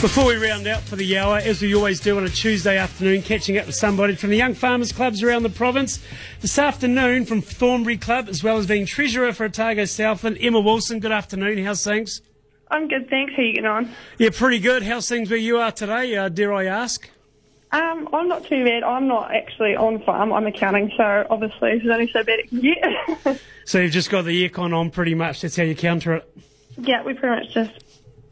Before we round out for the hour, as we always do on a Tuesday afternoon, catching up with somebody from the young farmers clubs around the province. This afternoon from Thornbury Club, as well as being treasurer for Otago Southland, Emma Wilson. Good afternoon. How's things? I'm good, thanks. How you getting on? Yeah, pretty good. How's things where you are today? Uh, dare I ask? Um, I'm not too bad. I'm not actually on farm. I'm accounting, so obviously it's only so bad it can get. So you've just got the aircon on, pretty much. That's how you counter it. yeah, we pretty much just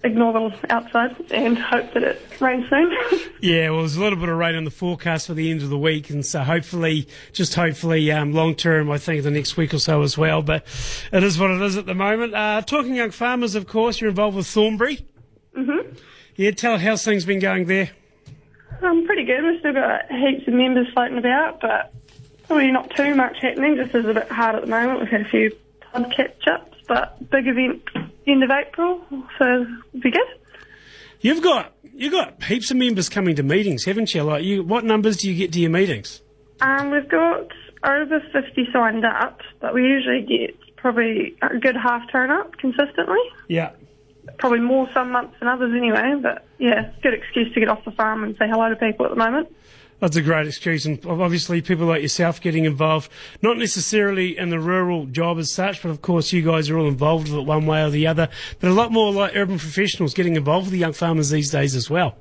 ignore the outside and hope that it rains soon. Yeah, well, there's a little bit of rain on the forecast for the end of the week, and so hopefully, just hopefully, um, long term, I think the next week or so as well. But it is what it is at the moment. Uh, talking young farmers, of course, you're involved with Thornbury. Mm-hmm. Yeah, tell how's things been going there. um, pretty good. We've still got heaps of members floating about, but probably not too much happening. Just is a bit hard at the moment. We've had a few pub catch-ups, but big event end of April, so it'll be good. You've got you've got heaps of members coming to meetings, haven't you? Like, you, what numbers do you get to your meetings? Um, we've got over 50 signed up, but we usually get probably a good half turn up consistently. Yeah. Probably more some months than others anyway, but yeah, good excuse to get off the farm and say hello to people at the moment. That's a great excuse, and obviously people like yourself getting involved, not necessarily in the rural job as such, but of course you guys are all involved with it one way or the other. But a lot more like urban professionals getting involved with the young farmers these days as well.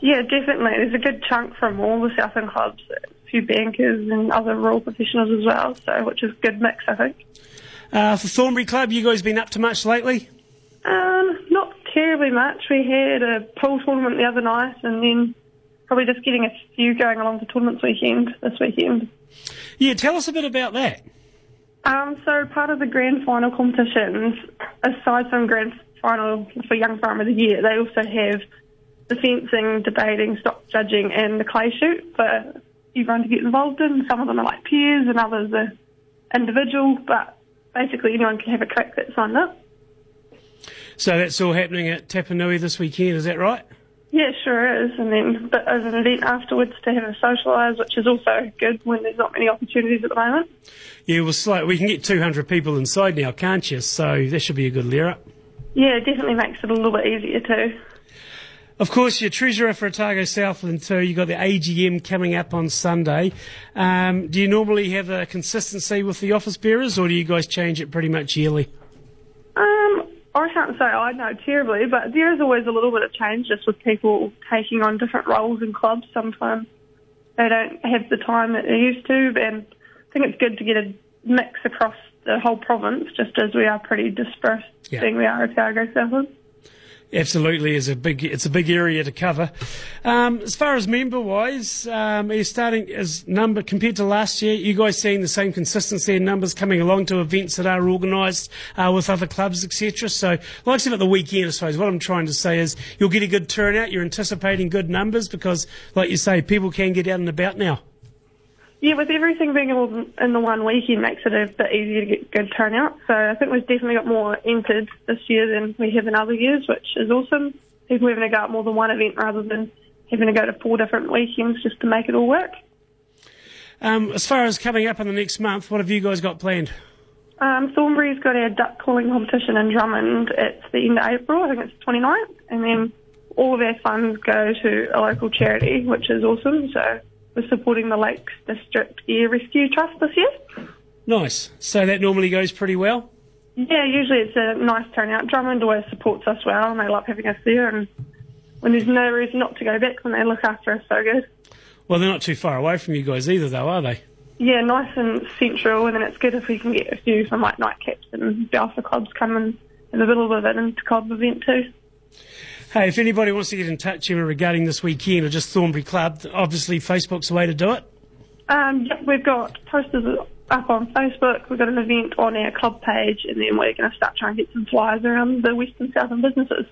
Yeah, definitely. There's a good chunk from all the Southern clubs, a few bankers and other rural professionals as well, so which is a good mix, I think. Uh, for Thornbury Club, you guys been up to much lately? Um, not terribly much. We had a pool tournament the other night, and then probably just getting a few going along to tournaments weekend this weekend. Yeah, tell us a bit about that. Um, so part of the grand final competitions, aside from grand final for Young Farmer of the Year, they also have the fencing, debating, stock judging, and the clay shoot for everyone to get involved in. Some of them are like peers, and others are individual, but basically anyone can have a crack that signed up. So that's all happening at Tapanui this weekend, is that right? Yeah, sure is. And then but as an event afterwards to have a socialise, which is also good when there's not many opportunities at the moment. Yeah, well, slight, we can get 200 people inside now, can't you? So that should be a good layer up. Yeah, it definitely makes it a little bit easier too. Of course, you're treasurer for Otago Southland too. You've got the AGM coming up on Sunday. Um, do you normally have a consistency with the office bearers, or do you guys change it pretty much yearly? Um, I can't say I know terribly, but there is always a little bit of change just with people taking on different roles in clubs. Sometimes they don't have the time that they used to, and I think it's good to get a mix across the whole province, just as we are pretty dispersed, Yeah. being we are Otago Southland. Absolutely, is a big. It's a big area to cover. Um, as far as member wise, um, are you starting as number compared to last year? You guys seeing the same consistency in numbers coming along to events that are organised uh, with other clubs, etc. So, like I said at the weekend, I suppose what I'm trying to say is you'll get a good turnout. You're anticipating good numbers because, like you say, people can get out and about now. Yeah, with everything being all in the one weekend makes it a bit easier to get good turnout. So I think we've definitely got more entered this year than we have in other years, which is awesome. People having to go at more than one event rather than having to go to four different weekends just to make it all work. Um, as far as coming up in the next month, what have you guys got planned? Um, Thornbury's got our duck calling competition in Drummond. It's the end of April, I think it's the 29th, and then all of our funds go to a local charity, which is awesome. So we're supporting the Lakes District Air Rescue Trust this year. Nice. So that normally goes pretty well. Yeah, usually it's a nice turnout. Drummond always supports us well, and they love having us there. And when there's no reason not to go back, when they look after us so good. Well, they're not too far away from you guys either, though, are they? Yeah, nice and central, and then it's good if we can get a few from like nightcaps and Balfour clubs come and have a little bit of an inter-club event too. Hey, if anybody wants to get in touch Emma, regarding this weekend or just Thornbury Club, obviously Facebook's the way to do it. Um, yep, we've got posters up on Facebook. We've got an event on our club page, and then we're going to start trying to get some flyers around the Western Southland businesses.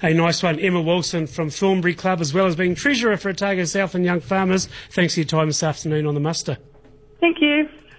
Hey, nice one. Emma Wilson from Thornbury Club, as well as being Treasurer for Otago Southland Young Farmers. Thanks for your time this afternoon on the muster. Thank you.